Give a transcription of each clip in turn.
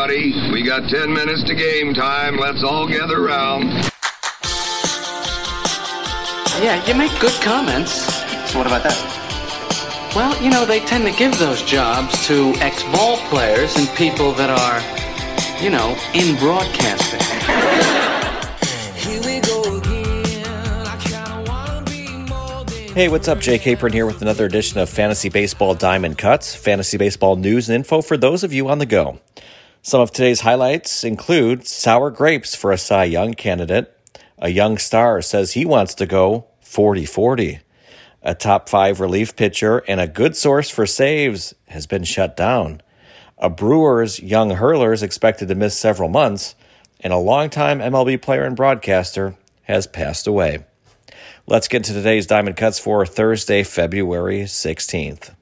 everybody. We got 10 minutes to game time. Let's all gather round. Yeah, you make good comments. So what about that? Well, you know, they tend to give those jobs to ex ball players and people that are, you know, in broadcasting. Hey, what's up? Jay Capron here with another edition of Fantasy Baseball Diamond Cuts, fantasy baseball news and info for those of you on the go. Some of today's highlights include sour grapes for a Cy Young candidate. A young star says he wants to go 40 40. A top five relief pitcher and a good source for saves has been shut down. A Brewers young hurler is expected to miss several months, and a longtime MLB player and broadcaster has passed away. Let's get to today's Diamond Cuts for Thursday, February 16th.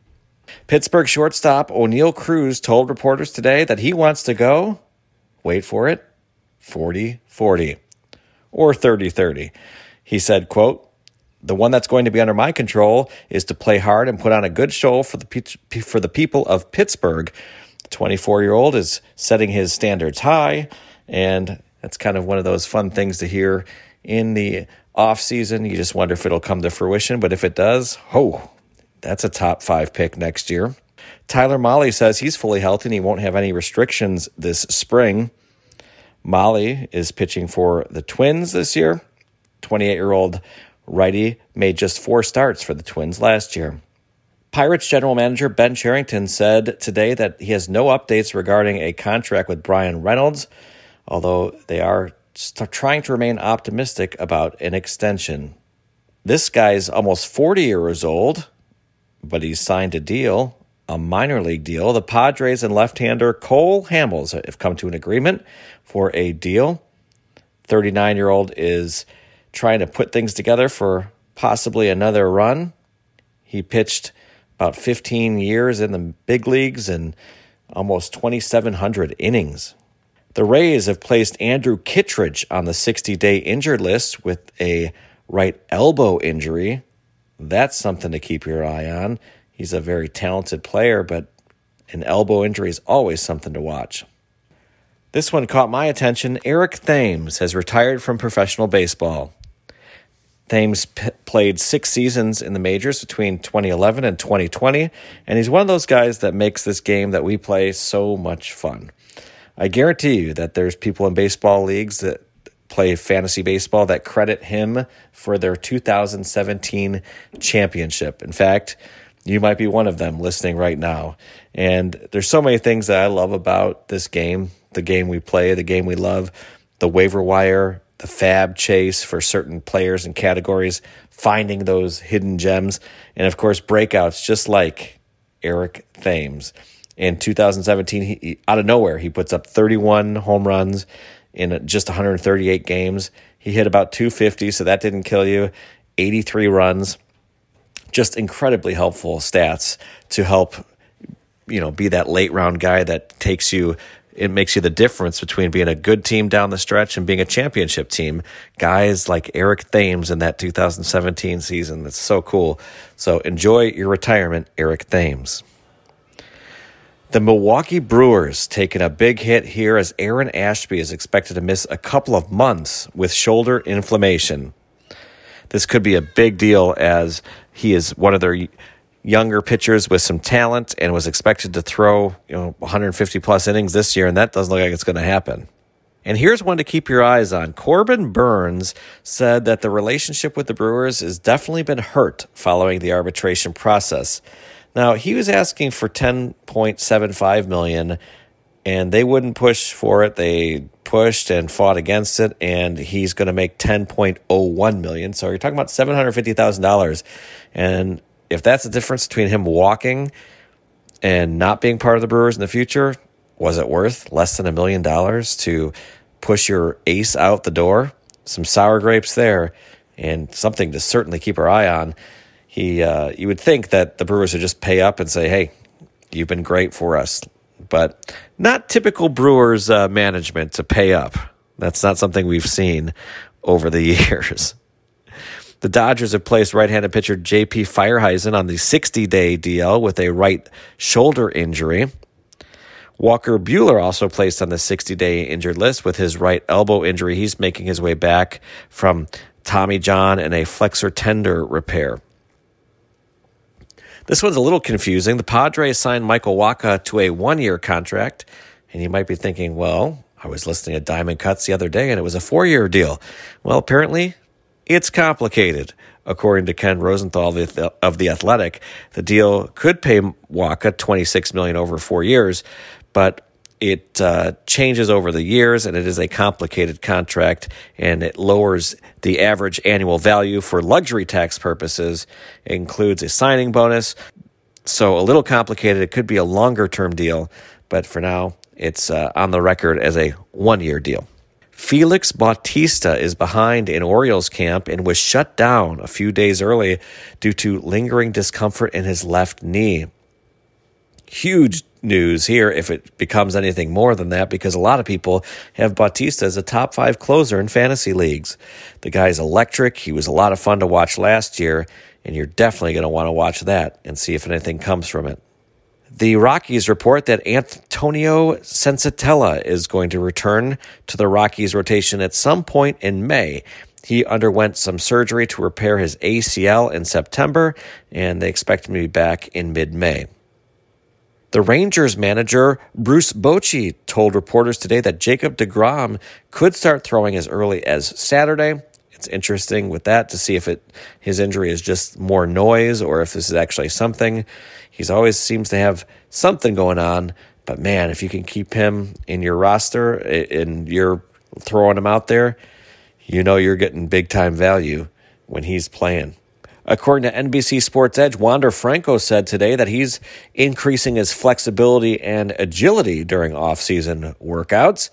Pittsburgh shortstop Oneil Cruz told reporters today that he wants to go, wait for it, 40 40 or 30 30. He said, quote, the one that's going to be under my control is to play hard and put on a good show for the for the people of Pittsburgh. The 24 year old is setting his standards high, and that's kind of one of those fun things to hear in the off season. You just wonder if it'll come to fruition. But if it does, oh, that's a top five pick next year. Tyler Mahle says he's fully healthy and he won't have any restrictions this spring. Molly is pitching for the Twins this year. 28 year old righty made just four starts for the Twins last year. Pirates general manager Ben Cherington said today that he has no updates regarding a contract with Bryan Reynolds, although they are trying to remain optimistic about an extension. This guy's almost 40 years old, but he's signed a deal, a minor league deal. The Padres and left hander Cole Hamels have come to an agreement for a deal. 39 year old is trying to put things together for possibly another run. He pitched about 15 years in the big leagues and almost 2,700 innings. The Rays have placed Andrew Kittredge on the 60 day injured list with a right elbow injury. That's something to keep your eye on. He's a very talented player, but an elbow injury is always something to watch. This one caught my attention. Eric Thames has retired from professional baseball. Thames p- played six seasons in the majors between 2011 and 2020, and he's one of those guys that makes this game that we play so much fun. I guarantee you that there's people in baseball leagues that play fantasy baseball that credit him for their 2017 championship. In fact, you might be one of them listening right now. And there's so many things that I love about this game, the game we play, the game we love, the waiver wire, the FAAB chase for certain players and categories, finding those hidden gems, and of course, breakouts just like Eric Thames in 2017, he, out of nowhere, he puts up 31 home runs in just 138 games. He hit about 250, so that didn't kill you. 83 runs. Just incredibly helpful stats to help, you know, be that late round guy that takes you it makes you the difference between being a good team down the stretch and being a championship team. Guys like Eric Thames in that 2017 season. That's so cool. So enjoy your retirement, Eric Thames. The Milwaukee Brewers taking a big hit here as Aaron Ashby is expected to miss a couple of months with shoulder inflammation. This could be a big deal as he is one of their younger pitchers with some talent and was expected to throw, you know, 150 plus innings this year and that doesn't look like it's going to happen. And here's one to keep your eyes on. Corbin Burnes said that the relationship with the Brewers has definitely been hurt following the arbitration process. Now, he was asking for 10.75 million and they wouldn't push for it. They pushed and fought against it and he's going to make 10.01 million. So you're talking about $750,000. And if that's the difference between him walking and not being part of the Brewers in the future, was it worth less than a million dollars to push your ace out the door? Some sour grapes there and something to certainly keep our eye on he uh, you would think that the Brewers would just pay up and say, "Hey, you've been great for us," but not typical Brewers uh, management to pay up. That's not something we've seen over the years. The Dodgers have placed right-handed pitcher J.P. Feyereisen on the 60-day DL with a right shoulder injury. Walker Buehler also placed on the 60 day injured list with his right elbow injury. He's making his way back from Tommy John and a flexor tendon repair. This one's a little confusing. The Padres signed Michael Wacha to a one year contract, and you might be thinking, well, I was listening to Diamond Cuts the other day and it was a four year deal. Well, apparently, it's complicated. According to Ken Rosenthal of the Athletic, the deal could pay Wacha 26 million over four years, but it uh, changes over the years and it is a complicated contract and it lowers the average annual value for luxury tax purposes it includes a signing bonus. So a little complicated. It could be a longer term deal but for now it's uh, on the record as a one year deal. Felix Bautista is behind in Orioles camp and was shut down a few days early due to lingering discomfort in his left knee. Huge news here if it becomes anything more than that because a lot of people have Bautista as a top five closer in fantasy leagues. The guy's electric. He was a lot of fun to watch last year, and you're definitely going to want to watch that and see if anything comes from it. The Rockies report that Antonio Senzatela is going to return to the Rockies rotation at some point in May. He underwent some surgery to repair his ACL in September, and they expect him to be back in mid May. The Rangers manager, Bruce Bochy, told reporters today that Jacob DeGrom could start throwing as early as Saturday. It's interesting with that to see if it his injury is just more noise or if this is actually something. He's always seems to have something going on, but man, if you can keep him in your roster and you're throwing him out there, you know you're getting big time value when he's playing. According to NBC Sports Edge, Wander Franco said today that he's increasing his flexibility and agility during off-season workouts.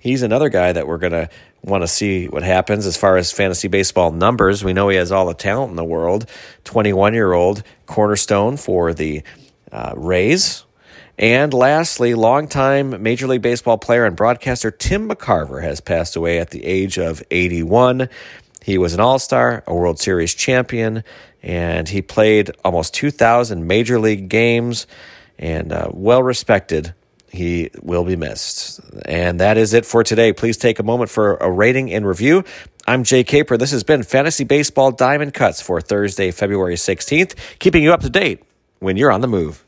He's another guy that we're going to want to see what happens as far as fantasy baseball numbers. We know he has all the talent in the world. 21 year old cornerstone for the uh, Rays. And lastly, longtime Major League Baseball player and broadcaster Tim McCarver has passed away at the age of 81. He was an All Star, a World Series champion, and he played almost 2,000 Major League games and uh, well respected he will be missed. And that is it for today. Please take a moment for a rating and review. I'm Jay Caper. This has been Fantasy Baseball Diamond Cuts for Thursday, February 16th, keeping you up to date when you're on the move.